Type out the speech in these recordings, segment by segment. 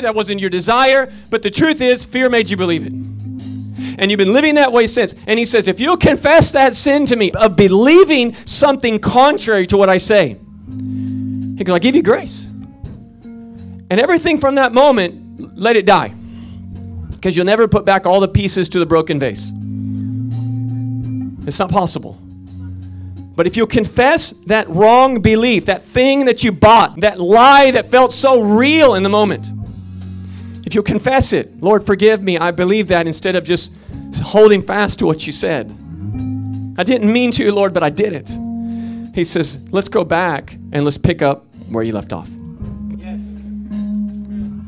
that wasn't your desire, but the truth is, fear made you believe it. And you've been living that way since. And he says, if you'll confess that sin to me of believing something contrary to what I say, he goes, I give you grace. And everything from that moment, let it die. Because you'll never put back all the pieces to the broken vase. It's not possible. But if you confess that wrong belief, that thing that you bought, that lie that felt so real in the moment, if you confess it, Lord, forgive me, I believe that instead of just holding fast to what you said. I didn't mean to, Lord, but I did it. He says, let's go back and let's pick up where you left off.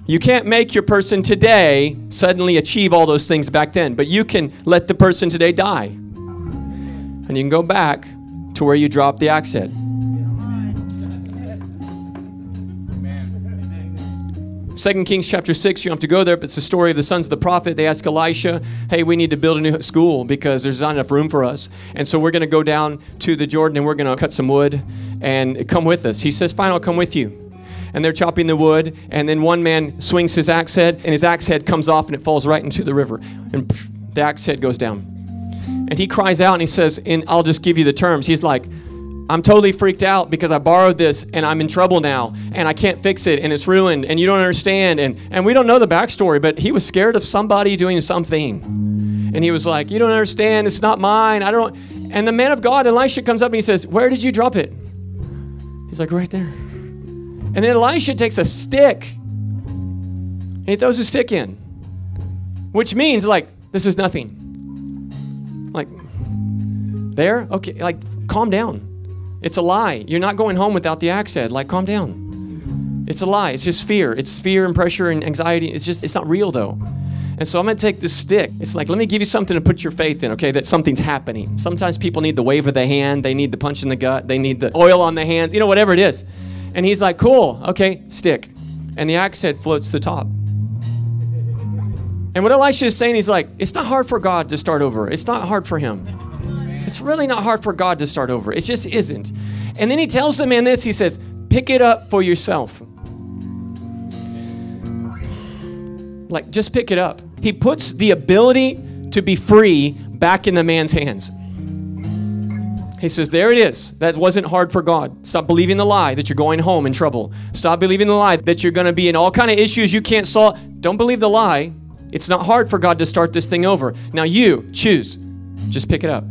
You can't make your person today suddenly achieve all those things back then, but you can let the person today die. And you can go back to where you dropped the axe head. Second Kings chapter 6, you don't have to go there, but it's the story of the sons of the prophet. They ask Elisha, hey, we need to build a new school because there's not enough room for us. And so we're going to go down to the Jordan and we're going to cut some wood and come with us. He says, fine, I'll come with you. And they're chopping the wood, and then one man swings his axe head, and his axe head comes off and it falls right into the river. And the axe head goes down. And he cries out and he says, and I'll just give you the terms. He's like, I'm totally freaked out because I borrowed this and I'm in trouble now and I can't fix it and it's ruined and you don't understand. And, and we don't know the backstory, but he was scared of somebody doing something. And he was like, You don't understand. It's not mine. I don't. And the man of God, Elisha, comes up and he says, Where did you drop it? He's like, Right there. And then Elisha takes a stick and he throws a stick in, which means, like, this is nothing. Like, there? Okay, like, calm down. It's a lie. You're not going home without the axe head. Like, calm down. It's a lie. It's just fear. It's fear and pressure and anxiety. It's just, it's not real though. And so I'm going to take this stick. It's like, let me give you something to put your faith in, okay, that something's happening. Sometimes people need the wave of the hand, they need the punch in the gut, they need the oil on the hands, you know, whatever it is. And he's like, cool, okay, stick. And the axe head floats to the top. And what Elisha is saying, he's like, it's not hard for God to start over. It's not hard for him. It's really not hard for God to start over. It just isn't. And then he tells the man this he says, pick it up for yourself. Like, just pick it up. He puts the ability to be free back in the man's hands. He says, There it is. That wasn't hard for God. Stop believing the lie that you're going home in trouble. Stop believing the lie that you're going to be in all kind of issues you can't solve. Don't believe the lie. It's not hard for God to start this thing over. Now you choose. Just pick it up.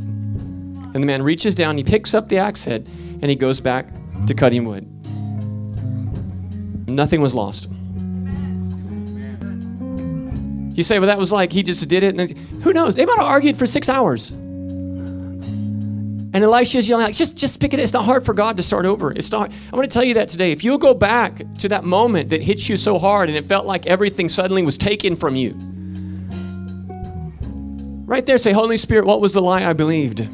And the man reaches down, he picks up the axe head, and he goes back to cutting wood. Nothing was lost. You say, well, that was like he just did it. And who knows? They might have argued for six hours. And Elisha's yelling, like, just, just pick it. It's not hard for God to start over. It's not. I want to tell you that today. If you'll go back to that moment that hit you so hard and it felt like everything suddenly was taken from you, right there, say, Holy Spirit, what was the lie I believed?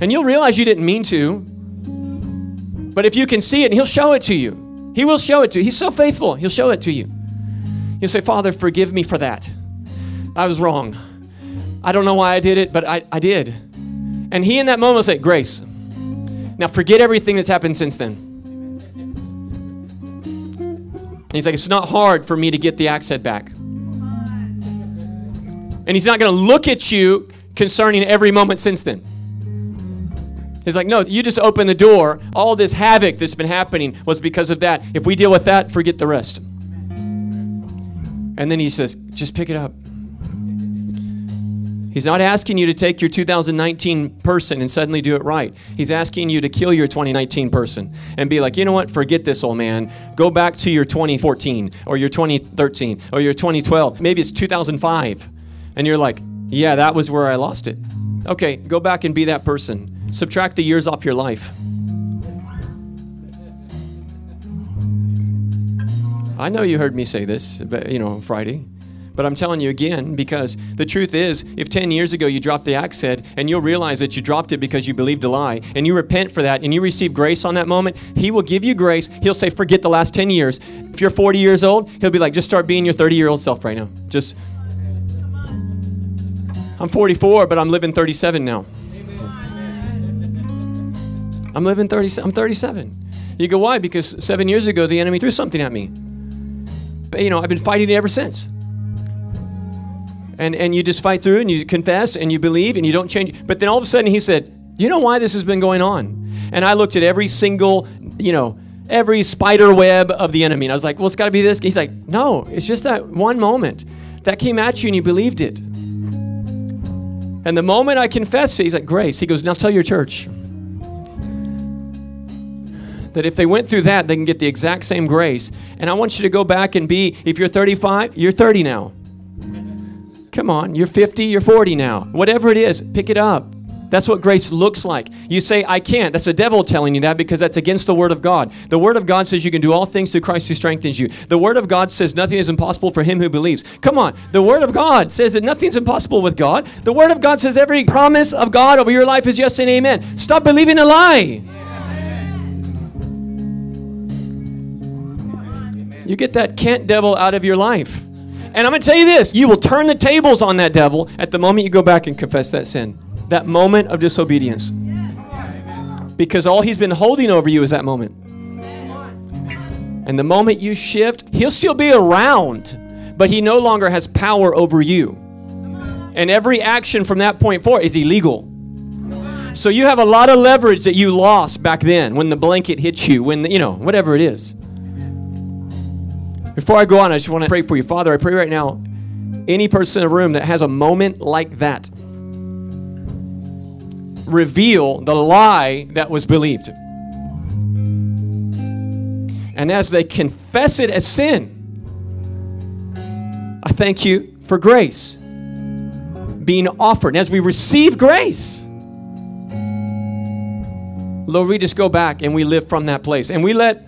And you'll realize you didn't mean to. But if you can see it, He'll show it to you. He will show it to you. He's so faithful, He'll show it to you. You'll say, Father, forgive me for that. I was wrong. I don't know why I did it, but I, I did. And He in that moment will say, Grace. Now forget everything that's happened since then. he's like, It's not hard for me to get the axe head back. And He's not going to look at you concerning every moment since then. He's like, no, you just open the door. All this havoc that's been happening was because of that. If we deal with that, forget the rest. And then he says, just pick it up. He's not asking you to take your 2019 person and suddenly do it right. He's asking you to kill your 2019 person and be like, you know what? Forget this, old man. Go back to your 2014 or your 2013 or your 2012. Maybe it's 2005. And you're like, yeah, that was where I lost it. Okay, go back and be that person. Subtract the years off your life. I know you heard me say this, but, you know, Friday. But I'm telling you again because the truth is, if 10 years ago you dropped the axe head and you'll realize that you dropped it because you believed a lie and you repent for that and you receive grace on that moment, He will give you grace. He'll say, forget the last 10 years. If you're 40 years old, He'll be like, just start being your 30 year old self right now. Just, I'm 44, but I'm living 37 now. I'm living 30, I'm 37. You go, why? Because seven years ago, the enemy threw something at me. But, you know, I've been fighting it ever since. And, and you just fight through and you confess and you believe and you don't change. But then all of a sudden, he said, You know why this has been going on? And I looked at every single, you know, every spider web of the enemy. And I was like, Well, it's got to be this. He's like, No, it's just that one moment that came at you and you believed it. And the moment I confessed it, he's like, Grace. He goes, Now tell your church that if they went through that, they can get the exact same grace. And I want you to go back and be, if you're 35, you're 30 now. Come on, you're 50, you're 40 now. Whatever it is, pick it up. That's what grace looks like. You say, I can't. That's the devil telling you that because that's against the Word of God. The Word of God says you can do all things through Christ who strengthens you. The Word of God says nothing is impossible for him who believes. Come on. The Word of God says that nothing's impossible with God. The Word of God says every promise of God over your life is yes and amen. Stop believing a lie. You get that can't devil out of your life. And I'm going to tell you this you will turn the tables on that devil at the moment you go back and confess that sin, that moment of disobedience. Because all he's been holding over you is that moment. And the moment you shift, he'll still be around, but he no longer has power over you. And every action from that point forward is illegal. So you have a lot of leverage that you lost back then when the blanket hit you, when, the, you know, whatever it is. Before I go on, I just want to pray for you. Father, I pray right now, any person in the room that has a moment like that, reveal the lie that was believed. And as they confess it as sin, I thank you for grace being offered. And as we receive grace, Lord, we just go back and we live from that place. And we let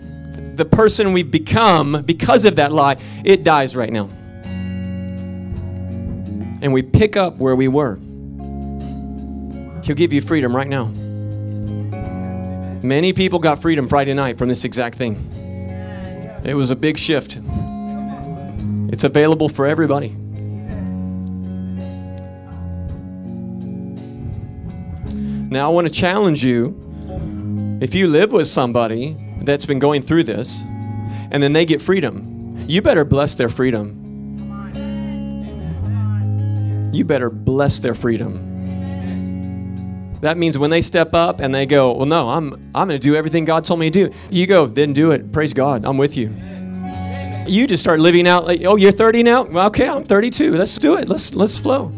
the person we've become because of that lie, it dies right now. And we pick up where we were. He'll give you freedom right now. Many people got freedom Friday night from this exact thing. It was a big shift. It's available for everybody. Now, I want to challenge you if you live with somebody that's been going through this, and then they get freedom, you better bless their freedom. You better bless their freedom. That means when they step up and they go, "Well, no, I'm I'm going to do everything God told me to do." You go, "Then do it. Praise God. I'm with you." You just start living out like, "Oh, you're 30 now? Well, okay, I'm 32. Let's do it. Let's let's flow."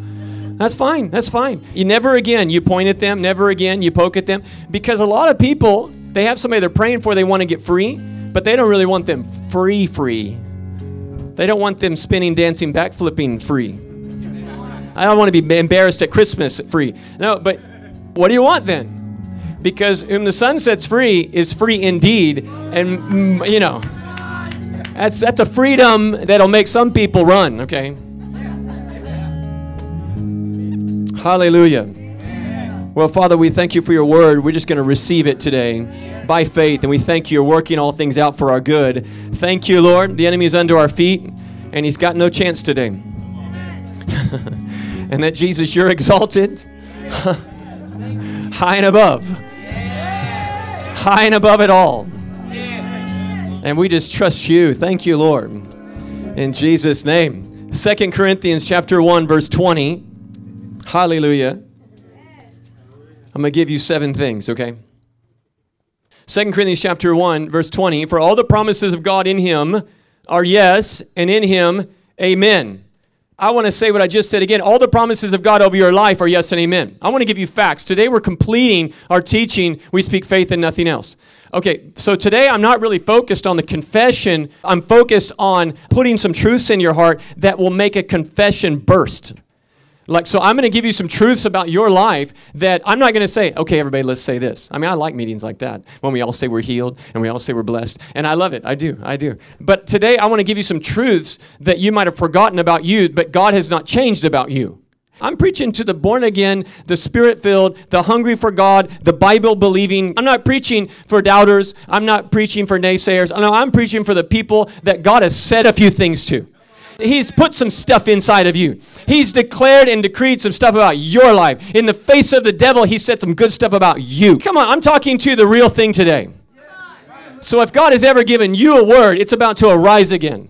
That's fine. That's fine. You never again you point at them, never again you poke at them because a lot of people they have somebody they're praying for, they want to get free, but they don't really want them free, free. They don't want them spinning, dancing, backflipping free. I don't want to be embarrassed at Christmas free. No, but what do you want then? Because whom the Son sets free is free indeed. And, mm, you know, that's, that's a freedom that'll make some people run, okay? Hallelujah. Well, Father, we thank you for your word. We're just going to receive it today by faith, and we thank you. You're working all things out for our good. Thank you, Lord. The enemy is under our feet, and he's got no chance today. and that, Jesus, you're exalted high and above, high and above it all. And we just trust you. Thank you, Lord. In Jesus' name. Second Corinthians chapter 1, verse 20. Hallelujah. I'm going to give you seven things, okay? 2 Corinthians chapter 1, verse 20. For all the promises of God in him are yes, and in him, amen. I want to say what I just said again. All the promises of God over your life are yes and amen. I want to give you facts. Today we're completing our teaching. We speak faith and nothing else. Okay, so today I'm not really focused on the confession. I'm focused on putting some truths in your heart that will make a confession burst. Like, so I'm going to give you some truths about your life that I'm not going to say, okay, everybody, let's say this. I mean, I like meetings like that when we all say we're healed and we all say we're blessed. And I love it. I do. I do. But today I want to give you some truths that you might have forgotten about you, but God has not changed about you. I'm preaching to the born again, the spirit filled, the hungry for God, the Bible believing. I'm not preaching for doubters. I'm not preaching for naysayers. No, I'm preaching for the people that God has said a few things to. He's put some stuff inside of you. He's declared and decreed some stuff about your life. In the face of the devil, he said some good stuff about you. Come on, I'm talking to the real thing today. So if God has ever given you a word, it's about to arise again.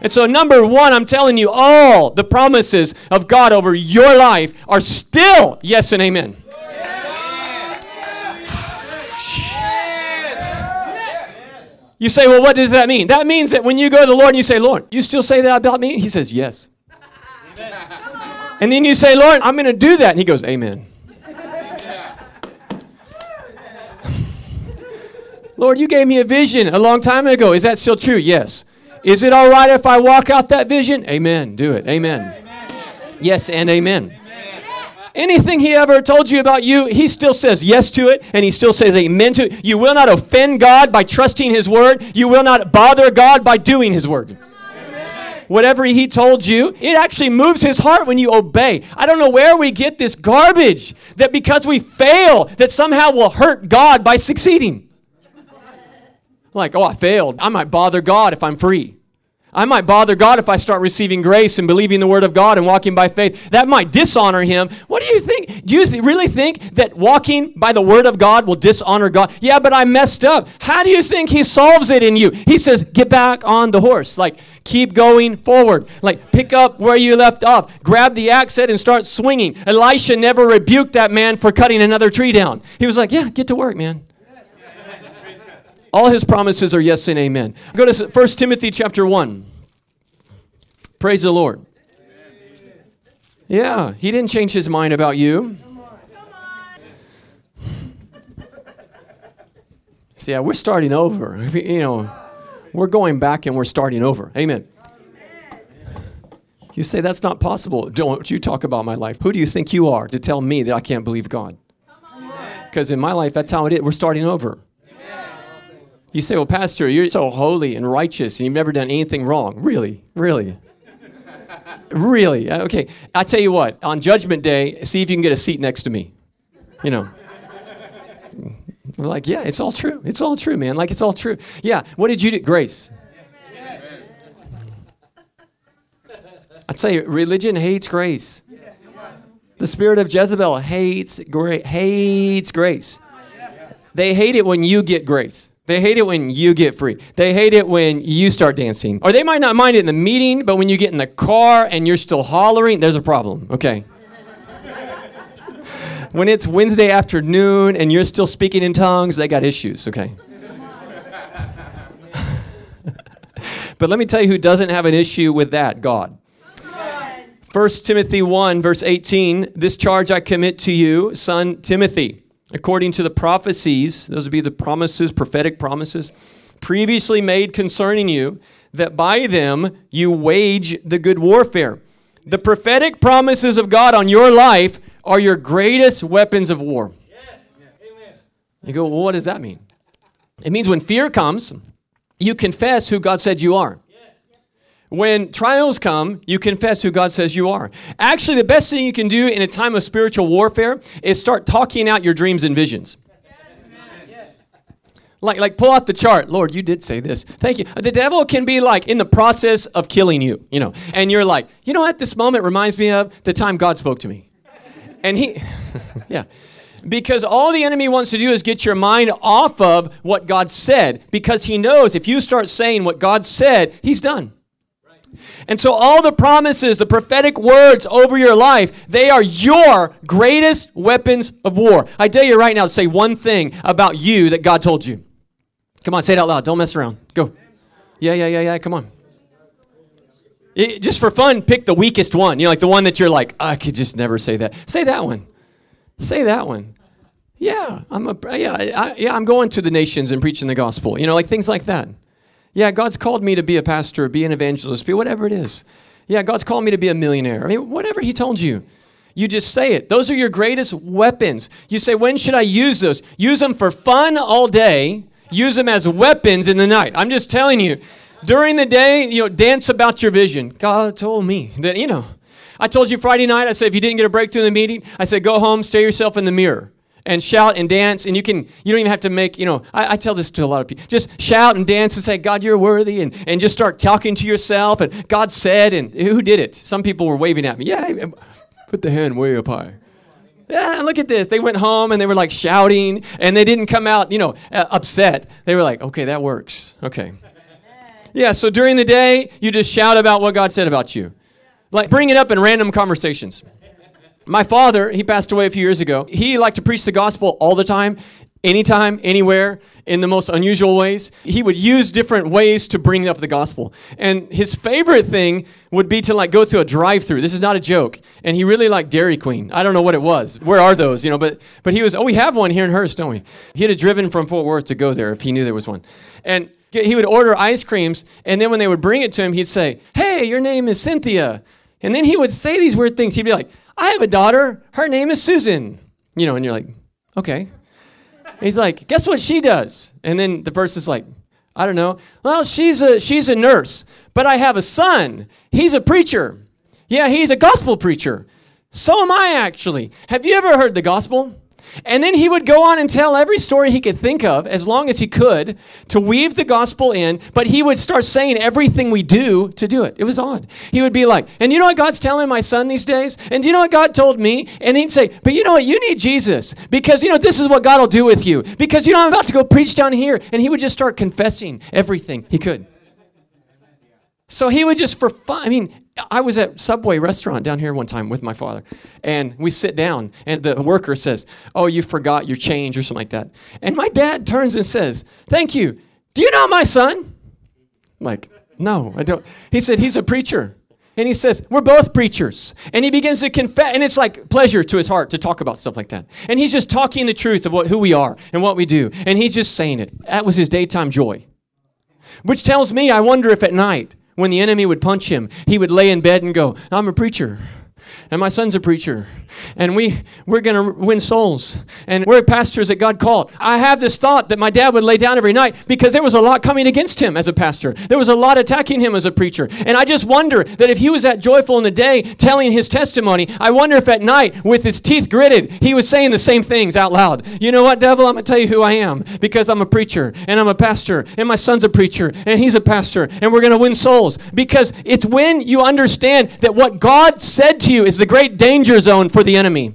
And so, number one, I'm telling you, all the promises of God over your life are still yes and amen. You say, well, what does that mean? That means that when you go to the Lord and you say, Lord, you still say that about me? He says, yes. And then you say, Lord, I'm going to do that. And he goes, Amen. Lord, you gave me a vision a long time ago. Is that still true? Yes. Is it all right if I walk out that vision? Amen. Do it. Amen. Yes and amen. Anything he ever told you about you, he still says yes to it and he still says amen to it. You will not offend God by trusting his word. You will not bother God by doing his word. Whatever he told you, it actually moves his heart when you obey. I don't know where we get this garbage that because we fail, that somehow will hurt God by succeeding. Like, oh, I failed. I might bother God if I'm free. I might bother God if I start receiving grace and believing the word of God and walking by faith. That might dishonor him. What do you think? Do you th- really think that walking by the word of God will dishonor God? Yeah, but I messed up. How do you think he solves it in you? He says, get back on the horse. Like, keep going forward. Like, pick up where you left off. Grab the axe head and start swinging. Elisha never rebuked that man for cutting another tree down. He was like, yeah, get to work, man. All his promises are yes and amen. Go to 1 Timothy chapter 1. Praise the Lord. Yeah, he didn't change his mind about you. See, yeah, we're starting over. You know, we're going back and we're starting over. Amen. You say that's not possible. Don't you talk about my life. Who do you think you are to tell me that I can't believe God? Because in my life, that's how it is. We're starting over. You say, well, Pastor, you're so holy and righteous and you've never done anything wrong. Really? Really? really? Uh, okay. I tell you what, on Judgment Day, see if you can get a seat next to me. You know. We're like, yeah, it's all true. It's all true, man. Like, it's all true. Yeah. What did you do? Grace. I tell you, religion hates grace. The spirit of Jezebel hates, gra- hates grace. They hate it when you get grace. They hate it when you get free. They hate it when you start dancing. Or they might not mind it in the meeting, but when you get in the car and you're still hollering, there's a problem, okay? when it's Wednesday afternoon and you're still speaking in tongues, they got issues, okay? but let me tell you who doesn't have an issue with that God. 1 Timothy 1, verse 18 This charge I commit to you, son Timothy according to the prophecies, those would be the promises, prophetic promises, previously made concerning you, that by them you wage the good warfare. The prophetic promises of God on your life are your greatest weapons of war. Yes. Amen. You go, well, what does that mean? It means when fear comes, you confess who God said you are. When trials come, you confess who God says you are. Actually, the best thing you can do in a time of spiritual warfare is start talking out your dreams and visions. Like, like pull out the chart. Lord, you did say this. Thank you. The devil can be like in the process of killing you, you know, and you're like, you know what? This moment reminds me of the time God spoke to me. And he, yeah. Because all the enemy wants to do is get your mind off of what God said, because he knows if you start saying what God said, he's done. And so, all the promises, the prophetic words over your life, they are your greatest weapons of war. I dare you right now to say one thing about you that God told you. Come on, say it out loud. Don't mess around. Go. Yeah, yeah, yeah, yeah. Come on. It, just for fun, pick the weakest one. You know, like the one that you're like, I could just never say that. Say that one. Say that one. Yeah, I'm a yeah, I, yeah. I'm going to the nations and preaching the gospel. You know, like things like that. Yeah, God's called me to be a pastor, be an evangelist, be whatever it is. Yeah, God's called me to be a millionaire. I mean, whatever He told you. You just say it. Those are your greatest weapons. You say, when should I use those? Use them for fun all day. Use them as weapons in the night. I'm just telling you. During the day, you know, dance about your vision. God told me that, you know. I told you Friday night, I said, if you didn't get a breakthrough in the meeting, I said, go home, stare yourself in the mirror and shout and dance and you can you don't even have to make you know I, I, tell this to a lot of people just shout and dance and say god you're worthy and, and just start talking to yourself and god said and who did it some people were waving at me yeah put the hand way up high yeah, look at this. They went home and they were like shouting and they didn't come out, you know, uh, upset. They were like, okay, that works. Okay. Yeah, so during the day, you just shout about what God said about you. Like bring it up in random conversations. My father, he passed away a few years ago. He liked to preach the gospel all the time anytime, anywhere, in the most unusual ways. He would use different ways to bring up the gospel. And his favorite thing would be to like go through a drive-through. This is not a joke. And he really liked Dairy Queen. I don't know what it was. Where are those? You know, but but he was, oh, we have one here in Hurst, don't we? He had driven from Fort Worth to go there if he knew there was one. And he would order ice creams, and then when they would bring it to him, he'd say, Hey, your name is Cynthia. And then he would say these weird things. He'd be like, I have a daughter. Her name is Susan. You know, and you're like, okay. He's like, guess what she does? And then the person's like, I don't know. Well, she's a she's a nurse, but I have a son. He's a preacher. Yeah, he's a gospel preacher. So am I actually. Have you ever heard the gospel? And then he would go on and tell every story he could think of, as long as he could, to weave the gospel in, but he would start saying everything we do to do it. It was odd. He would be like, and you know what God's telling my son these days? And you know what God told me? And he'd say, but you know what? You need Jesus because, you know, this is what God will do with you because, you know, I'm about to go preach down here. And he would just start confessing everything he could. So he would just for fun. I mean, I was at Subway restaurant down here one time with my father, and we sit down, and the worker says, "Oh, you forgot your change or something like that." And my dad turns and says, "Thank you. Do you know my son?" I'm like, no, I don't. He said he's a preacher. And he says, We're both preachers. And he begins to confess, and it's like pleasure to his heart to talk about stuff like that. And he's just talking the truth of what, who we are and what we do. And he's just saying it. That was his daytime joy. Which tells me, I wonder if at night, when the enemy would punch him, he would lay in bed and go, I'm a preacher and my son's a preacher and we we're going to win souls. And we're pastors that god called. I have this thought that my dad would lay down every night because there was a lot coming against him as a pastor. There was a lot attacking him as a preacher. And i just wonder that if he was that joyful in the day telling his testimony i wonder if at night with his teeth gritted he was saying the same things out loud. You know what devil? I'm going to tell you who i am because i'm a preacher and i'm a pastor and my son's a preacher and he's a pastor and we're going to win souls. Because it's when you understand that what god said to you is the great danger zone for the enemy.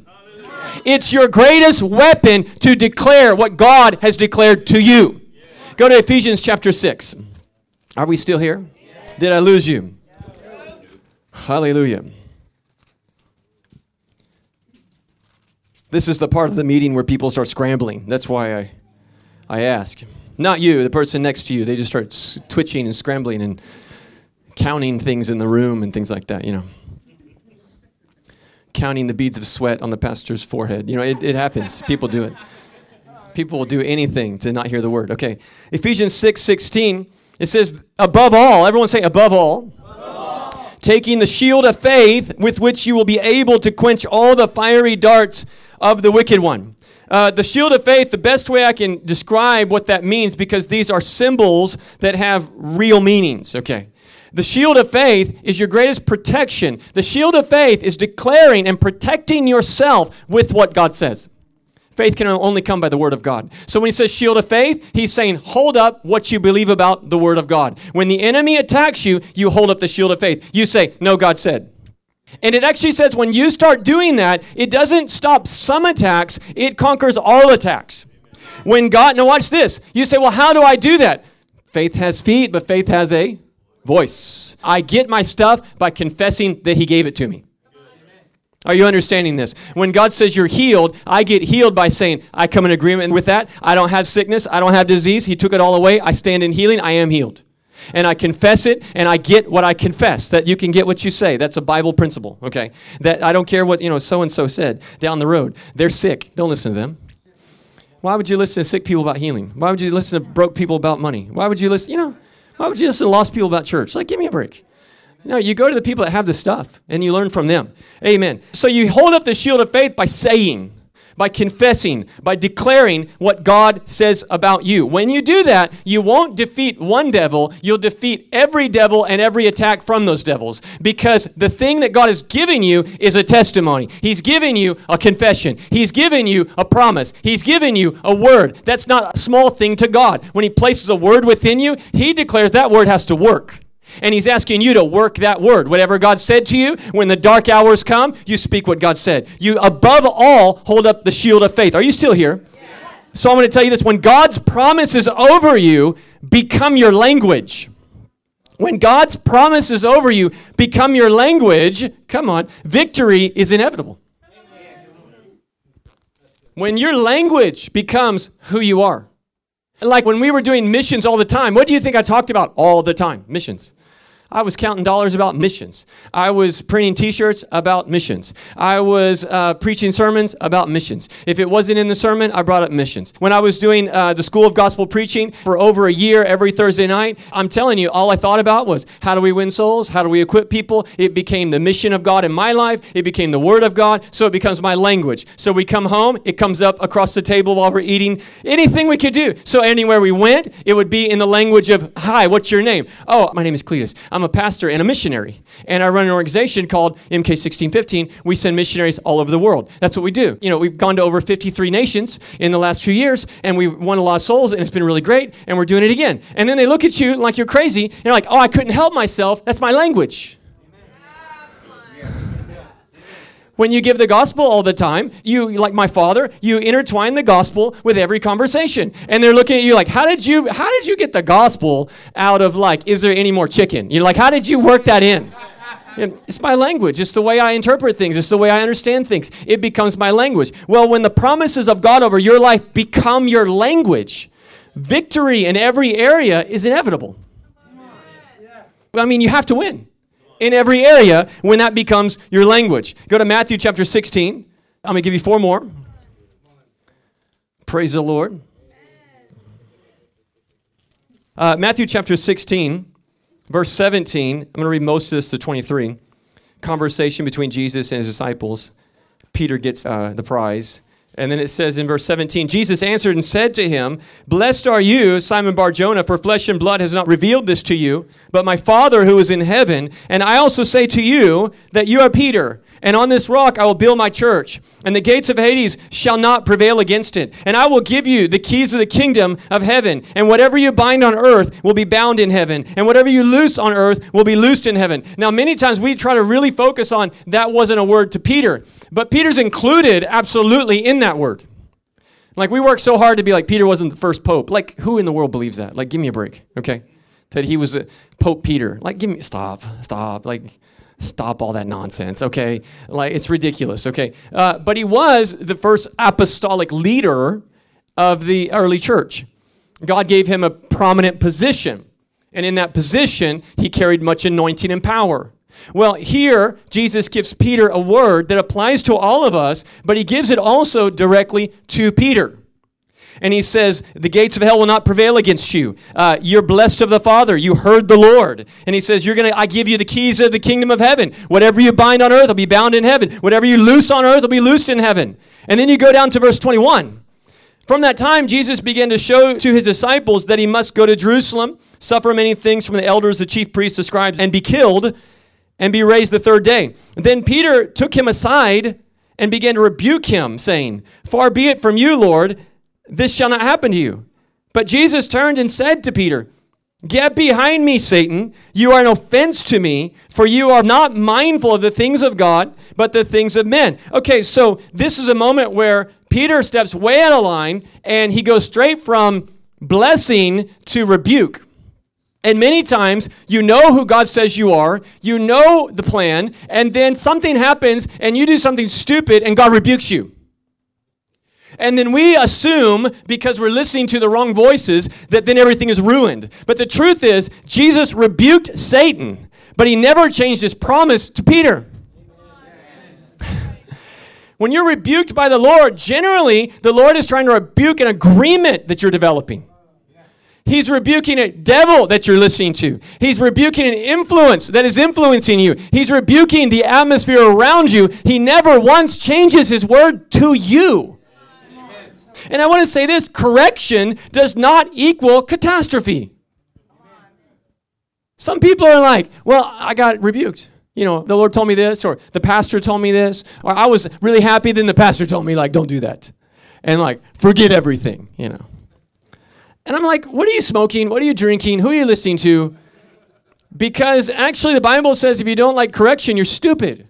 It's your greatest weapon to declare what God has declared to you. Go to Ephesians chapter 6. Are we still here? Did I lose you? Hallelujah. This is the part of the meeting where people start scrambling. That's why I, I ask. Not you, the person next to you. They just start twitching and scrambling and counting things in the room and things like that, you know counting the beads of sweat on the pastor's forehead. You know, it, it happens. People do it. People will do anything to not hear the word. Okay. Ephesians 6 16, it says, above all, everyone say, above all, taking the shield of faith with which you will be able to quench all the fiery darts of the wicked one. Uh, the shield of faith, the best way I can describe what that means, because these are symbols that have real meanings, okay? The shield of faith is your greatest protection. The shield of faith is declaring and protecting yourself with what God says. Faith can only come by the Word of God. So when he says shield of faith, he's saying, hold up what you believe about the Word of God. When the enemy attacks you, you hold up the shield of faith. You say, No, God said. And it actually says when you start doing that, it doesn't stop some attacks, it conquers all attacks. When God, now watch this. You say, Well, how do I do that? Faith has feet, but faith has a voice. I get my stuff by confessing that He gave it to me. Are you understanding this? When God says you're healed, I get healed by saying, I come in agreement with that. I don't have sickness. I don't have disease. He took it all away. I stand in healing. I am healed. And I confess it and I get what I confess. That you can get what you say. That's a Bible principle, okay? That I don't care what, you know, so and so said down the road. They're sick. Don't listen to them. Why would you listen to sick people about healing? Why would you listen to broke people about money? Why would you listen, you know? Why would you listen to lost people about church? Like, give me a break. No, you go to the people that have the stuff and you learn from them. Amen. So you hold up the shield of faith by saying, by confessing, by declaring what God says about you. When you do that, you won't defeat one devil, you'll defeat every devil and every attack from those devils because the thing that God has given you is a testimony. He's given you a confession, He's given you a promise, He's given you a word. That's not a small thing to God. When He places a word within you, He declares that word has to work. And He's asking you to work that word. Whatever God said to you, when the dark hours come, you speak what God said. You, above all, hold up the shield of faith. Are you still here? Yes. So I'm going to tell you this when God's promises over you become your language, when God's promises over you become your language, come on, victory is inevitable. When your language becomes who you are. Like when we were doing missions all the time, what do you think I talked about all the time? Missions. I was counting dollars about missions. I was printing t shirts about missions. I was uh, preaching sermons about missions. If it wasn't in the sermon, I brought up missions. When I was doing uh, the School of Gospel Preaching for over a year every Thursday night, I'm telling you, all I thought about was how do we win souls? How do we equip people? It became the mission of God in my life. It became the Word of God. So it becomes my language. So we come home, it comes up across the table while we're eating. Anything we could do. So anywhere we went, it would be in the language of, Hi, what's your name? Oh, my name is Cletus. I'm I'm a pastor and a missionary. And I run an organization called MK1615. We send missionaries all over the world. That's what we do. You know, we've gone to over 53 nations in the last few years, and we've won a lot of souls, and it's been really great, and we're doing it again. And then they look at you like you're crazy, and you're like, oh, I couldn't help myself. That's my language. When you give the gospel all the time, you like my father, you intertwine the gospel with every conversation. And they're looking at you like, how did you how did you get the gospel out of like, is there any more chicken? You're like, how did you work that in? It's my language. It's the way I interpret things. It's the way I understand things. It becomes my language. Well, when the promises of God over your life become your language, victory in every area is inevitable. I mean, you have to win in every area when that becomes your language. Go to Matthew chapter 16. I'm going to give you four more. Praise the Lord. Uh, Matthew chapter 16, verse 17. I'm going to read most of this to 23. Conversation between Jesus and his disciples. Peter gets uh, the prize. And then it says in verse 17, Jesus answered and said to him, Blessed are you, Simon Bar Jonah, for flesh and blood has not revealed this to you, but my Father who is in heaven. And I also say to you that you are Peter, and on this rock I will build my church, and the gates of Hades shall not prevail against it. And I will give you the keys of the kingdom of heaven. And whatever you bind on earth will be bound in heaven, and whatever you loose on earth will be loosed in heaven. Now, many times we try to really focus on that wasn't a word to Peter, but Peter's included absolutely in that word. Like we work so hard to be like Peter wasn't the first pope. Like who in the world believes that? Like give me a break, okay? That he was a Pope Peter. Like give me stop, stop. Like stop all that nonsense, okay? Like, it's ridiculous, okay? Uh, but he was the first apostolic leader of the early church. God gave him a prominent position, and in that position, he carried much anointing and power. Well, here, Jesus gives Peter a word that applies to all of us, but he gives it also directly to Peter and he says, The gates of hell will not prevail against you. Uh, you're blessed of the Father. You heard the Lord. And he says, You're gonna I give you the keys of the kingdom of heaven. Whatever you bind on earth will be bound in heaven. Whatever you loose on earth will be loosed in heaven. And then you go down to verse 21. From that time, Jesus began to show to his disciples that he must go to Jerusalem, suffer many things from the elders, the chief priests, the scribes, and be killed, and be raised the third day. Then Peter took him aside and began to rebuke him, saying, Far be it from you, Lord this shall not happen to you. But Jesus turned and said to Peter, Get behind me, Satan. You are an offense to me, for you are not mindful of the things of God, but the things of men. Okay, so this is a moment where Peter steps way out of line and he goes straight from blessing to rebuke. And many times you know who God says you are, you know the plan, and then something happens and you do something stupid and God rebukes you. And then we assume, because we're listening to the wrong voices, that then everything is ruined. But the truth is, Jesus rebuked Satan, but he never changed his promise to Peter. when you're rebuked by the Lord, generally, the Lord is trying to rebuke an agreement that you're developing. He's rebuking a devil that you're listening to. He's rebuking an influence that is influencing you. He's rebuking the atmosphere around you. He never once changes his word to you. And I want to say this correction does not equal catastrophe. Some people are like, well, I got rebuked. You know, the Lord told me this, or the pastor told me this, or I was really happy, then the pastor told me, like, don't do that. And like, forget everything, you know. And I'm like, what are you smoking? What are you drinking? Who are you listening to? Because actually, the Bible says if you don't like correction, you're stupid.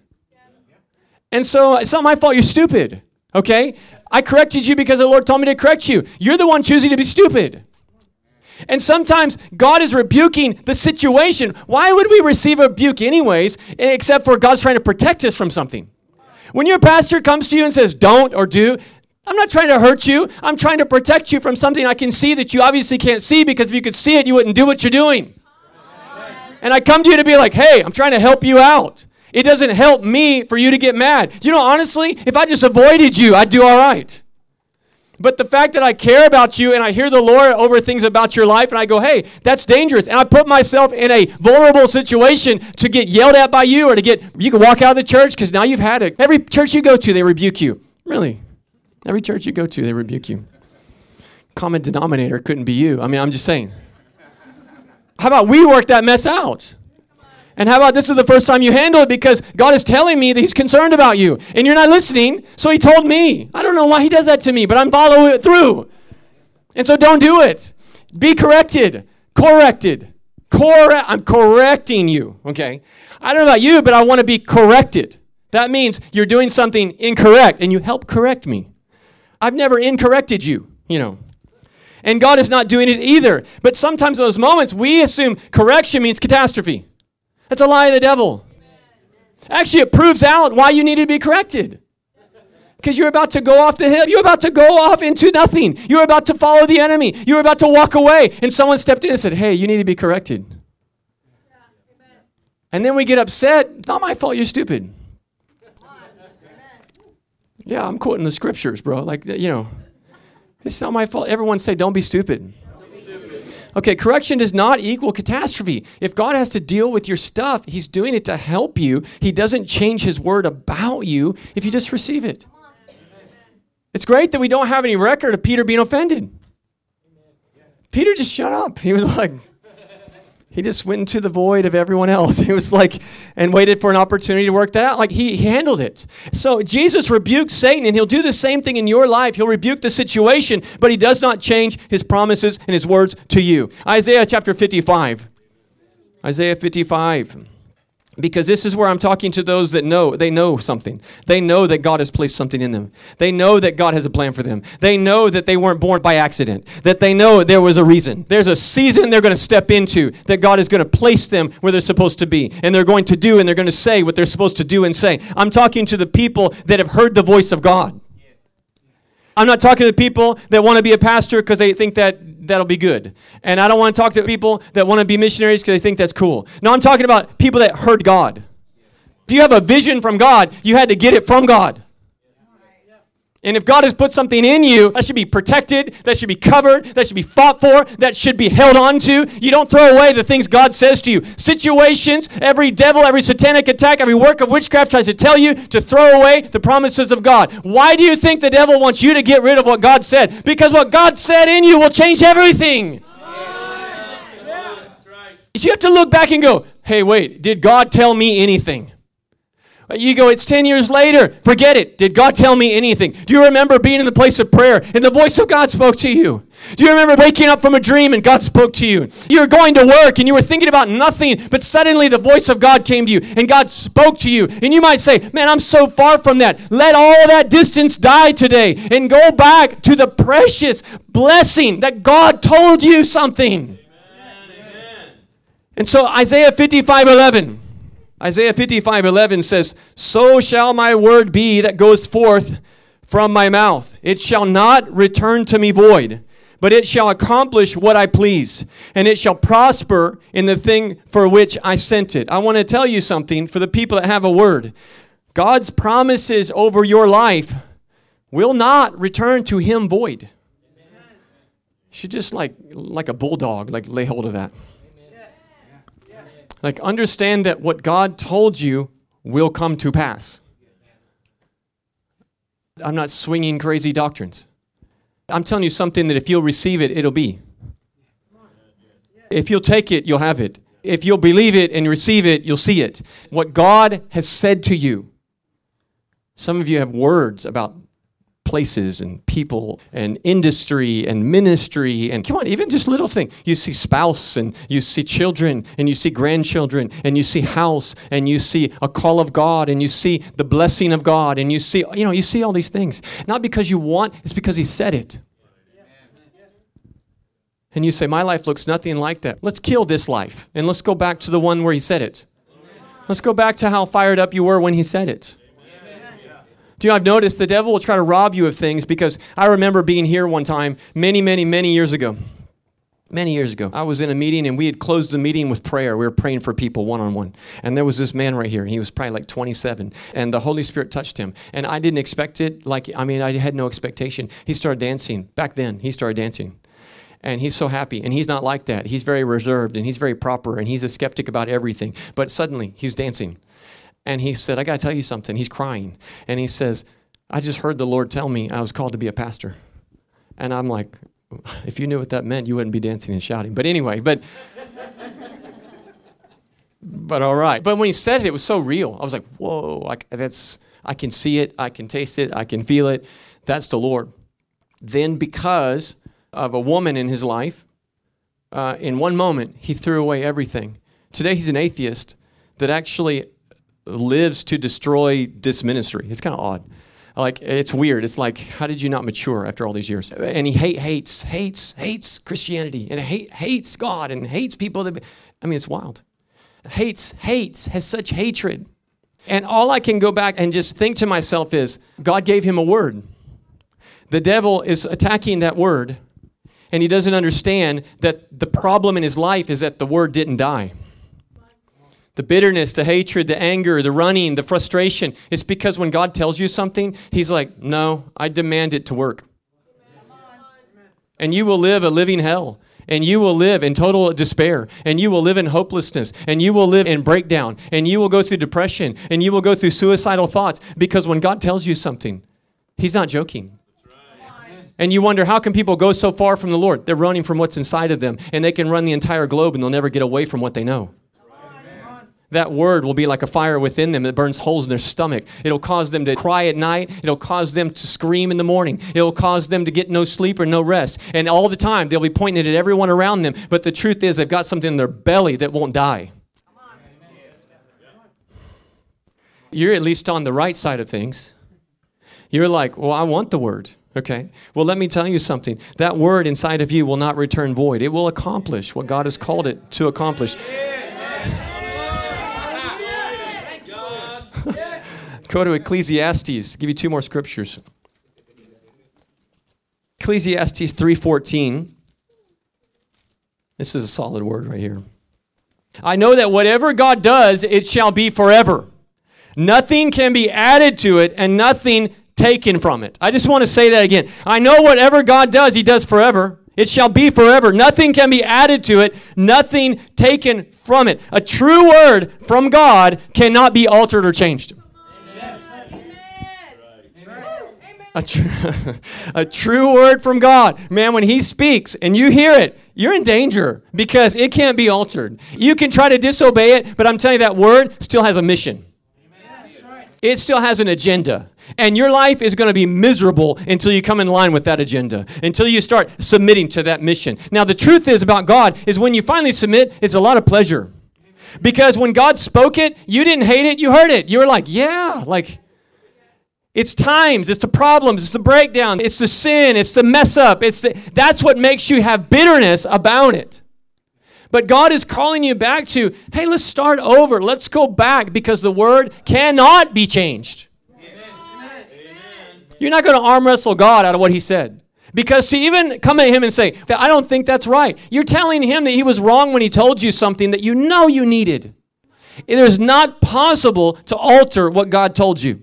And so it's not my fault you're stupid, okay? I corrected you because the Lord told me to correct you. You're the one choosing to be stupid. And sometimes God is rebuking the situation. Why would we receive a rebuke, anyways, except for God's trying to protect us from something? When your pastor comes to you and says, don't or do, I'm not trying to hurt you. I'm trying to protect you from something I can see that you obviously can't see because if you could see it, you wouldn't do what you're doing. And I come to you to be like, hey, I'm trying to help you out. It doesn't help me for you to get mad. You know, honestly, if I just avoided you, I'd do all right. But the fact that I care about you and I hear the Lord over things about your life and I go, hey, that's dangerous. And I put myself in a vulnerable situation to get yelled at by you or to get, you can walk out of the church because now you've had it. Every church you go to, they rebuke you. Really? Every church you go to, they rebuke you. Common denominator couldn't be you. I mean, I'm just saying. How about we work that mess out? And how about this is the first time you handle it because God is telling me that He's concerned about you and you're not listening. So He told me. I don't know why He does that to me, but I'm following it through. And so don't do it. Be corrected. Corrected. Correct. I'm correcting you. Okay. I don't know about you, but I want to be corrected. That means you're doing something incorrect and you help correct me. I've never incorrected you, you know. And God is not doing it either. But sometimes in those moments, we assume correction means catastrophe. That's a lie of the devil. Actually, it proves out why you need to be corrected. Because you're about to go off the hill. You're about to go off into nothing. You're about to follow the enemy. You're about to walk away. And someone stepped in and said, Hey, you need to be corrected. And then we get upset. It's not my fault. You're stupid. Yeah, I'm quoting the scriptures, bro. Like, you know, it's not my fault. Everyone say, Don't be stupid. Okay, correction does not equal catastrophe. If God has to deal with your stuff, He's doing it to help you. He doesn't change His word about you if you just receive it. It's great that we don't have any record of Peter being offended. Peter just shut up. He was like, he just went into the void of everyone else. He was like, and waited for an opportunity to work that out. Like he, he handled it. So Jesus rebuked Satan, and he'll do the same thing in your life. He'll rebuke the situation, but he does not change his promises and his words to you. Isaiah chapter 55. Isaiah 55 because this is where I'm talking to those that know they know something. They know that God has placed something in them. They know that God has a plan for them. They know that they weren't born by accident. That they know there was a reason. There's a season they're going to step into that God is going to place them where they're supposed to be. And they're going to do and they're going to say what they're supposed to do and say. I'm talking to the people that have heard the voice of God. I'm not talking to people that want to be a pastor because they think that that'll be good. And I don't want to talk to people that want to be missionaries because they think that's cool. No, I'm talking about people that heard God. If you have a vision from God, you had to get it from God. And if God has put something in you, that should be protected, that should be covered, that should be fought for, that should be held on to. You don't throw away the things God says to you. Situations, every devil, every satanic attack, every work of witchcraft tries to tell you to throw away the promises of God. Why do you think the devil wants you to get rid of what God said? Because what God said in you will change everything. You have to look back and go, hey, wait, did God tell me anything? Uh, you go, it's 10 years later. Forget it. Did God tell me anything? Do you remember being in the place of prayer and the voice of God spoke to you? Do you remember waking up from a dream and God spoke to you? You were going to work and you were thinking about nothing, but suddenly the voice of God came to you and God spoke to you. And you might say, Man, I'm so far from that. Let all that distance die today and go back to the precious blessing that God told you something. Amen. And so, Isaiah 55 11. Isaiah 55 11 says, So shall my word be that goes forth from my mouth. It shall not return to me void, but it shall accomplish what I please, and it shall prosper in the thing for which I sent it. I want to tell you something for the people that have a word. God's promises over your life will not return to him void. You should just like like a bulldog, like lay hold of that. Like, understand that what God told you will come to pass. I'm not swinging crazy doctrines. I'm telling you something that if you'll receive it, it'll be. If you'll take it, you'll have it. If you'll believe it and receive it, you'll see it. What God has said to you. Some of you have words about places and people and industry and ministry and come on even just little things you see spouse and you see children and you see grandchildren and you see house and you see a call of god and you see the blessing of god and you see you know you see all these things. Not because you want it's because he said it. And you say my life looks nothing like that. Let's kill this life and let's go back to the one where he said it. Let's go back to how fired up you were when he said it do you know, I've noticed the devil will try to rob you of things because I remember being here one time many, many, many years ago. Many years ago, I was in a meeting and we had closed the meeting with prayer. We were praying for people one on one. And there was this man right here, and he was probably like 27. And the Holy Spirit touched him. And I didn't expect it. Like, I mean, I had no expectation. He started dancing. Back then, he started dancing and he's so happy. And he's not like that. He's very reserved and he's very proper and he's a skeptic about everything. But suddenly he's dancing. And he said, I got to tell you something. He's crying. And he says, I just heard the Lord tell me I was called to be a pastor. And I'm like, if you knew what that meant, you wouldn't be dancing and shouting. But anyway, but. but all right. But when he said it, it was so real. I was like, whoa, I, that's, I can see it, I can taste it, I can feel it. That's the Lord. Then, because of a woman in his life, uh, in one moment, he threw away everything. Today, he's an atheist that actually lives to destroy this ministry. It's kind of odd. Like it's weird. It's like, how did you not mature after all these years? And he hate, hates, hates, hates Christianity, and hate, hates God, and hates people. That, I mean, it's wild. Hates, hates, has such hatred. And all I can go back and just think to myself is, God gave him a word. The devil is attacking that word, and he doesn't understand that the problem in his life is that the word didn't die the bitterness, the hatred, the anger, the running, the frustration. It's because when God tells you something, He's like, no, I demand it to work. And you will live a living hell. And you will live in total despair. And you will live in hopelessness. And you will live in breakdown. And you will go through depression. And you will go through suicidal thoughts. Because when God tells you something, He's not joking. And you wonder, how can people go so far from the Lord? They're running from what's inside of them. And they can run the entire globe and they'll never get away from what they know that word will be like a fire within them that burns holes in their stomach. It'll cause them to cry at night. It'll cause them to scream in the morning. It'll cause them to get no sleep or no rest. And all the time, they'll be pointing it at everyone around them. But the truth is, they've got something in their belly that won't die. You're at least on the right side of things. You're like, well, I want the word. Okay. Well, let me tell you something. That word inside of you will not return void. It will accomplish what God has called it to accomplish. Go to Ecclesiastes. Give you two more scriptures. Ecclesiastes 3:14. This is a solid word right here. I know that whatever God does, it shall be forever. Nothing can be added to it and nothing taken from it. I just want to say that again. I know whatever God does, he does forever. It shall be forever. Nothing can be added to it, nothing taken from it. A true word from God cannot be altered or changed. A, tr- a true word from God. Man, when He speaks and you hear it, you're in danger because it can't be altered. You can try to disobey it, but I'm telling you that word still has a mission. It still has an agenda. And your life is going to be miserable until you come in line with that agenda, until you start submitting to that mission. Now, the truth is about God is when you finally submit, it's a lot of pleasure. Because when God spoke it, you didn't hate it, you heard it. You were like, yeah, like, it's times, it's the problems, it's the breakdown, it's the sin, it's the mess up. It's the, that's what makes you have bitterness about it. But God is calling you back to, hey, let's start over. Let's go back because the word cannot be changed. Amen. You're not going to arm wrestle God out of what he said. Because to even come at him and say, that I don't think that's right, you're telling him that he was wrong when he told you something that you know you needed. It is not possible to alter what God told you.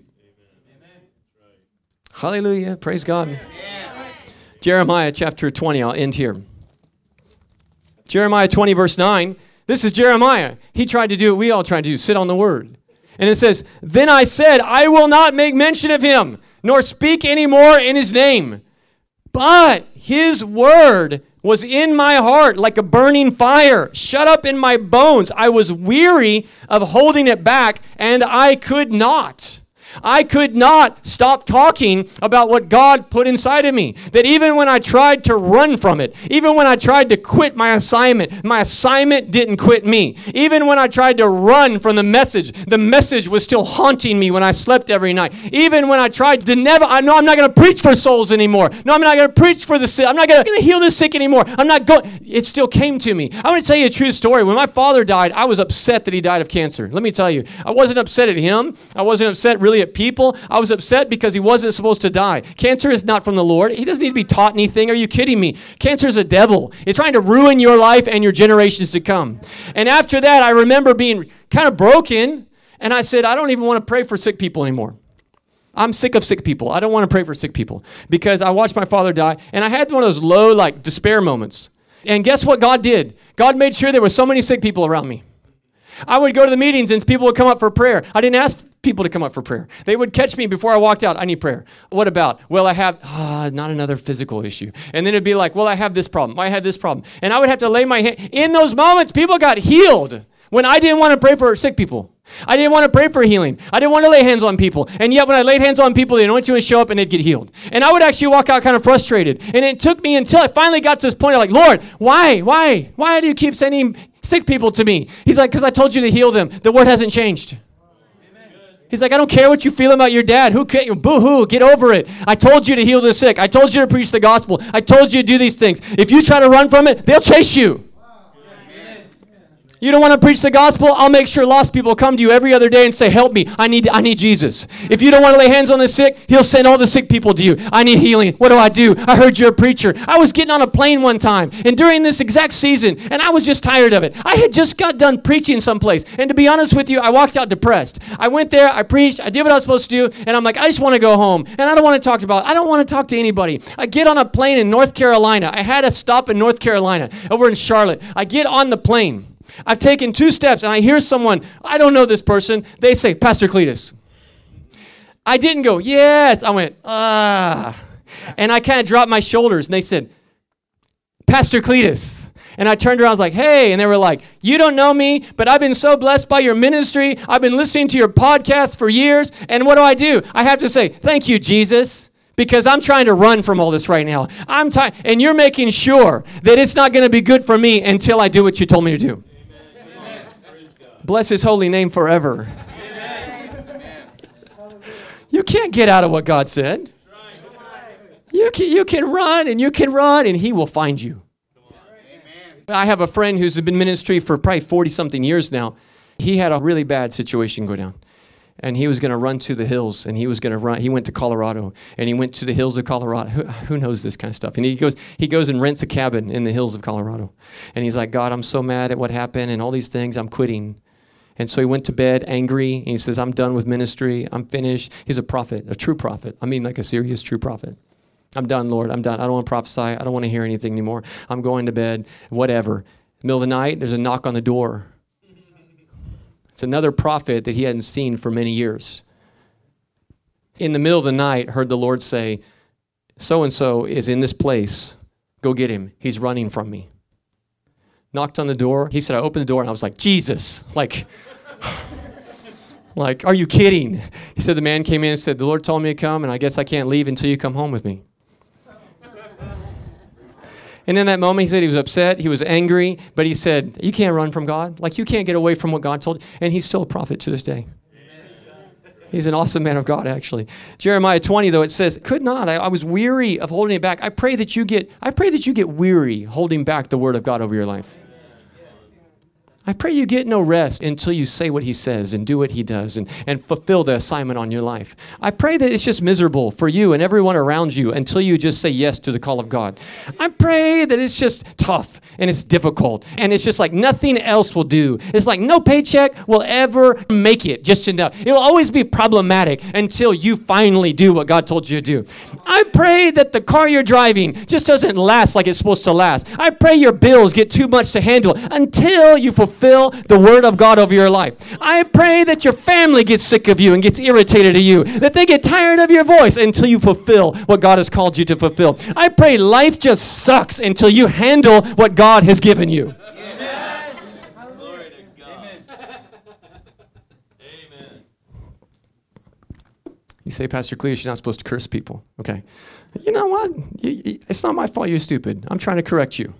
Hallelujah. Praise God. Jeremiah chapter 20. I'll end here. Jeremiah 20, verse 9. This is Jeremiah. He tried to do what we all tried to do sit on the word. And it says, Then I said, I will not make mention of him, nor speak any more in his name. But his word was in my heart like a burning fire, shut up in my bones. I was weary of holding it back, and I could not. I could not stop talking about what God put inside of me. That even when I tried to run from it, even when I tried to quit my assignment, my assignment didn't quit me. Even when I tried to run from the message, the message was still haunting me when I slept every night. Even when I tried to never, I know I'm not going to preach for souls anymore. No, I'm not going to preach for the sick. I'm not going to heal the sick anymore. I'm not going. It still came to me. I want to tell you a true story. When my father died, I was upset that he died of cancer. Let me tell you, I wasn't upset at him. I wasn't upset really at people. I was upset because he wasn't supposed to die. Cancer is not from the Lord. He doesn't need to be taught anything. Are you kidding me? Cancer is a devil. It's trying to ruin your life and your generations to come. And after that, I remember being kind of broken. And I said, I don't even want to pray for sick people anymore. I'm sick of sick people. I don't want to pray for sick people because I watched my father die and I had one of those low, like, despair moments. And guess what God did? God made sure there were so many sick people around me. I would go to the meetings and people would come up for prayer. I didn't ask people to come up for prayer. They would catch me before I walked out. I need prayer. What about? Well, I have ah, not another physical issue. And then it'd be like, well, I have this problem. I had this problem. And I would have to lay my hand. In those moments, people got healed when I didn't want to pray for sick people. I didn't want to pray for healing. I didn't want to lay hands on people. And yet, when I laid hands on people, the anointing would show up and they'd get healed. And I would actually walk out kind of frustrated. And it took me until I finally got to this point of like, Lord, why? Why? Why do you keep sending sick people to me? He's like, because I told you to heal them. The word hasn't changed. He's like, I don't care what you feel about your dad. Who can boo hoo, get over it. I told you to heal the sick. I told you to preach the gospel. I told you to do these things. If you try to run from it, they'll chase you. You don't want to preach the gospel? I'll make sure lost people come to you every other day and say, "Help me! I need, I need Jesus." If you don't want to lay hands on the sick, He'll send all the sick people to you. I need healing. What do I do? I heard you're a preacher. I was getting on a plane one time, and during this exact season, and I was just tired of it. I had just got done preaching someplace, and to be honest with you, I walked out depressed. I went there, I preached, I did what I was supposed to do, and I'm like, I just want to go home, and I don't want to talk about. I don't want to talk to anybody. I get on a plane in North Carolina. I had a stop in North Carolina over in Charlotte. I get on the plane. I've taken two steps and I hear someone, I don't know this person, they say, Pastor Cletus. I didn't go, yes. I went, ah. And I kind of dropped my shoulders and they said, Pastor Cletus. And I turned around, I was like, hey. And they were like, you don't know me, but I've been so blessed by your ministry. I've been listening to your podcast for years. And what do I do? I have to say, thank you, Jesus because I'm trying to run from all this right now. I'm tired, and you're making sure that it's not going to be good for me until I do what you told me to do. Bless his holy name forever. You can't get out of what God said. You can, you can run and you can run and he will find you. I have a friend who's been in ministry for probably 40 something years now. He had a really bad situation go down. And he was going to run to the hills and he was going to run. He went to Colorado and he went to the hills of Colorado. Who, who knows this kind of stuff? And he goes, he goes and rents a cabin in the hills of Colorado. And he's like, God, I'm so mad at what happened and all these things. I'm quitting. And so he went to bed angry. And he says, I'm done with ministry. I'm finished. He's a prophet, a true prophet. I mean, like a serious true prophet. I'm done, Lord. I'm done. I don't want to prophesy. I don't want to hear anything anymore. I'm going to bed, whatever. Middle of the night, there's a knock on the door. It's another prophet that he hadn't seen for many years. In the middle of the night, heard the Lord say, So and so is in this place. Go get him. He's running from me. Knocked on the door. He said, I opened the door and I was like, Jesus. Like, like, are you kidding? He said, the man came in and said, The Lord told me to come, and I guess I can't leave until you come home with me. And in that moment, he said he was upset, he was angry, but he said, You can't run from God. Like, you can't get away from what God told you. And he's still a prophet to this day. He's an awesome man of God, actually. Jeremiah 20, though, it says, Could not. I, I was weary of holding it back. I pray that you get, I pray that you get weary holding back the word of God over your life. I pray you get no rest until you say what he says and do what he does and, and fulfill the assignment on your life. I pray that it's just miserable for you and everyone around you until you just say yes to the call of God. I pray that it's just tough and it's difficult and it's just like nothing else will do. It's like no paycheck will ever make it just enough. It will always be problematic until you finally do what God told you to do. I pray that the car you're driving just doesn't last like it's supposed to last. I pray your bills get too much to handle until you fulfill fulfill the word of God over your life. I pray that your family gets sick of you and gets irritated at you, that they get tired of your voice until you fulfill what God has called you to fulfill. I pray life just sucks until you handle what God has given you. Amen. You say, Pastor Cletus, you're not supposed to curse people. Okay. You know what? It's not my fault you're stupid. I'm trying to correct you.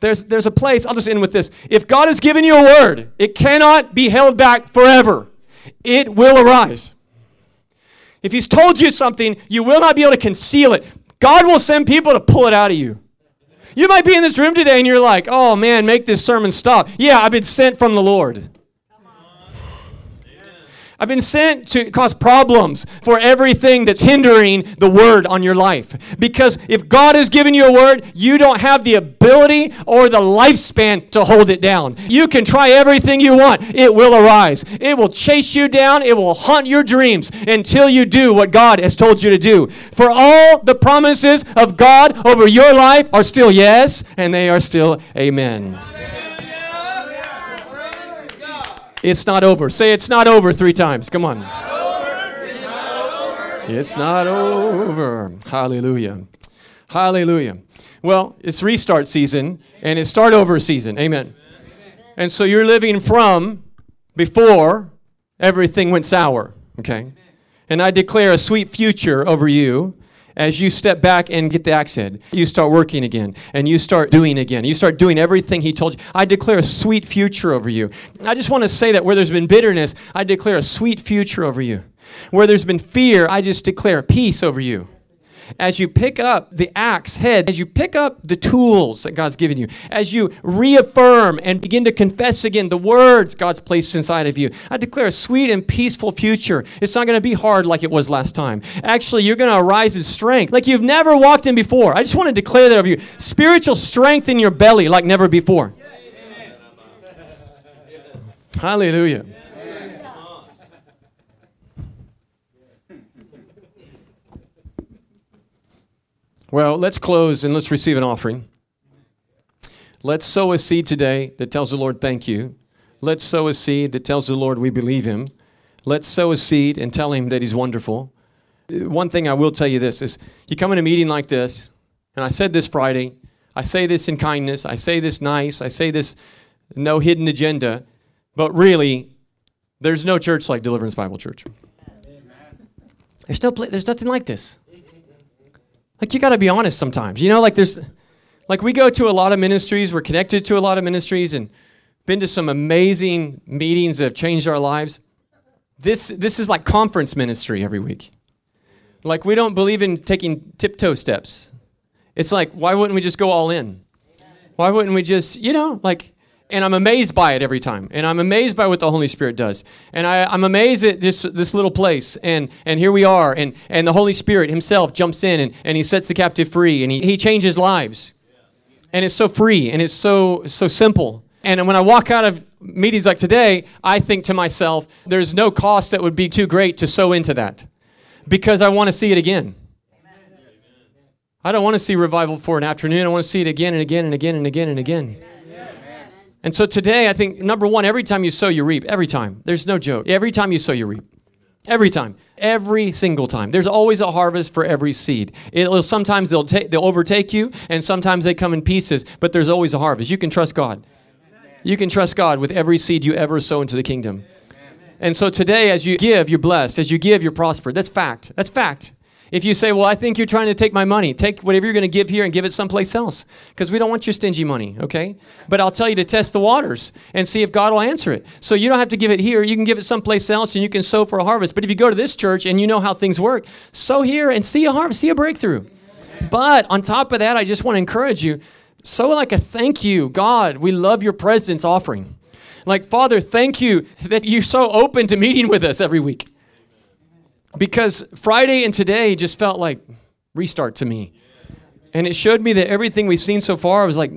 There's, there's a place, I'll just end with this. If God has given you a word, it cannot be held back forever, it will arise. If He's told you something, you will not be able to conceal it. God will send people to pull it out of you. You might be in this room today and you're like, oh man, make this sermon stop. Yeah, I've been sent from the Lord. I've been sent to cause problems for everything that's hindering the word on your life. Because if God has given you a word, you don't have the ability or the lifespan to hold it down. You can try everything you want, it will arise. It will chase you down, it will haunt your dreams until you do what God has told you to do. For all the promises of God over your life are still yes, and they are still amen. It's not over. Say it's not over three times. Come on. It's not over. Hallelujah. Hallelujah. Well, it's restart season and it's start over season. Amen. And so you're living from before everything went sour. Okay. And I declare a sweet future over you as you step back and get the axe head, you start working again and you start doing again. You start doing everything He told you. I declare a sweet future over you. I just want to say that where there's been bitterness, I declare a sweet future over you. Where there's been fear, I just declare peace over you as you pick up the axe head, as you pick up the tools that God's given you, as you reaffirm and begin to confess again the words God's placed inside of you, I declare a sweet and peaceful future. It's not going to be hard like it was last time. Actually, you're going to arise in strength like you've never walked in before. I just want to declare that of you. Spiritual strength in your belly like never before. Hallelujah. Well, let's close and let's receive an offering. Let's sow a seed today that tells the Lord, thank you. Let's sow a seed that tells the Lord we believe him. Let's sow a seed and tell him that he's wonderful. Uh, one thing I will tell you this is you come in a meeting like this, and I said this Friday, I say this in kindness, I say this nice, I say this no hidden agenda, but really, there's no church like Deliverance Bible Church. There's no there's nothing like this. Like you got to be honest sometimes. You know, like there's like we go to a lot of ministries, we're connected to a lot of ministries and been to some amazing meetings that have changed our lives. This this is like conference ministry every week. Like we don't believe in taking tiptoe steps. It's like why wouldn't we just go all in? Why wouldn't we just, you know, like and I'm amazed by it every time. And I'm amazed by what the Holy Spirit does. And I, am amazed at this, this little place. And, and here we are. And, and the Holy Spirit Himself jumps in and, and He sets the captive free and He, he changes lives. And it's so free and it's so, so simple. And when I walk out of meetings like today, I think to myself, there's no cost that would be too great to sow into that because I want to see it again. I don't want to see revival for an afternoon. I want to see it again and again and again and again and again. And so today, I think number one, every time you sow, you reap. Every time. There's no joke. Every time you sow, you reap. Every time. Every single time. There's always a harvest for every seed. It'll, sometimes they'll, ta- they'll overtake you, and sometimes they come in pieces, but there's always a harvest. You can trust God. You can trust God with every seed you ever sow into the kingdom. And so today, as you give, you're blessed. As you give, you're prospered. That's fact. That's fact. If you say, Well, I think you're trying to take my money, take whatever you're going to give here and give it someplace else because we don't want your stingy money, okay? But I'll tell you to test the waters and see if God will answer it. So you don't have to give it here. You can give it someplace else and you can sow for a harvest. But if you go to this church and you know how things work, sow here and see a harvest, see a breakthrough. But on top of that, I just want to encourage you sow like a thank you. God, we love your presence offering. Like, Father, thank you that you're so open to meeting with us every week because Friday and today just felt like restart to me. And it showed me that everything we've seen so far was like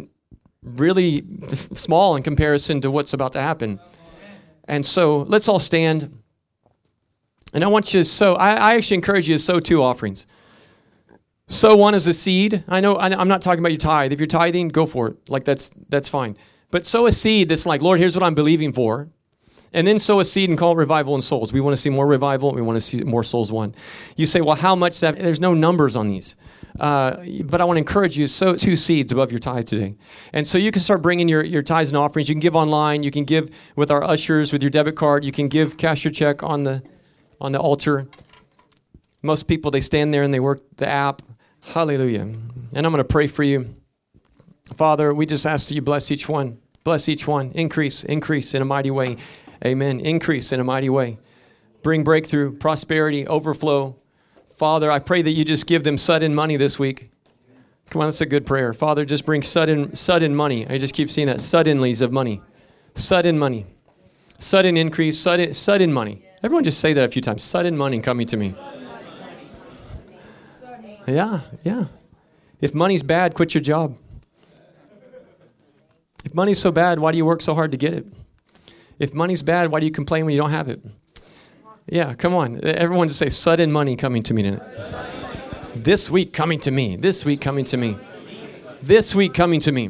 really small in comparison to what's about to happen. And so let's all stand. And I want you to sow, I, I actually encourage you to sow two offerings. Sow one as a seed. I know I'm not talking about your tithe. If you're tithing, go for it. Like that's that's fine. But sow a seed that's like, Lord, here's what I'm believing for and then sow a seed and call it revival in souls. We want to see more revival. We want to see more souls won. You say, well, how much that? There's no numbers on these. Uh, but I want to encourage you, sow two seeds above your tithe today. And so you can start bringing your, your tithes and offerings. You can give online. You can give with our ushers, with your debit card. You can give cash your check on the, on the altar. Most people, they stand there and they work the app. Hallelujah. And I'm going to pray for you. Father, we just ask that you bless each one. Bless each one. Increase, increase in a mighty way. Amen. Increase in a mighty way. Bring breakthrough, prosperity, overflow. Father, I pray that you just give them sudden money this week. Come on, that's a good prayer. Father, just bring sudden, sudden money. I just keep seeing that suddenlies of money. Sudden money. Sudden increase, sudden, sudden money. Everyone just say that a few times. Sudden money coming to me. Yeah, yeah. If money's bad, quit your job. If money's so bad, why do you work so hard to get it? If money's bad, why do you complain when you don't have it? Yeah, come on. Everyone just say sudden money coming to me tonight. This week coming to me. This week coming to me. This week coming to me.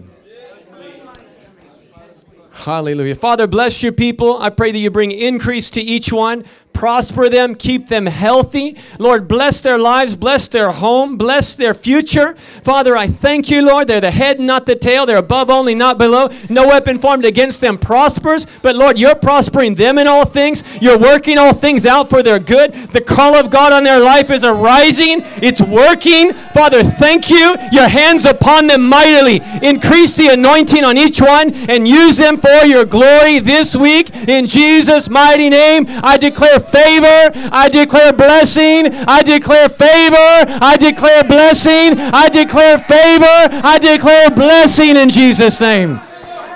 Hallelujah. Father, bless your people. I pray that you bring increase to each one prosper them, keep them healthy. Lord, bless their lives, bless their home, bless their future. Father, I thank you, Lord. They're the head, not the tail. They're above only, not below. No weapon formed against them prospers. But Lord, you're prospering them in all things. You're working all things out for their good. The call of God on their life is arising, it's working. Father, thank you. Your hands upon them mightily. Increase the anointing on each one and use them for your glory this week. In Jesus' mighty name, I declare favor. I declare blessing. I declare favor. I declare blessing. I declare favor. I declare blessing in Jesus' name.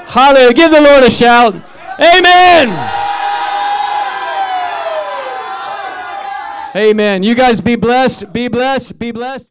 Hallelujah. Give the Lord a shout. Amen. Amen. You guys be blessed. Be blessed. Be blessed.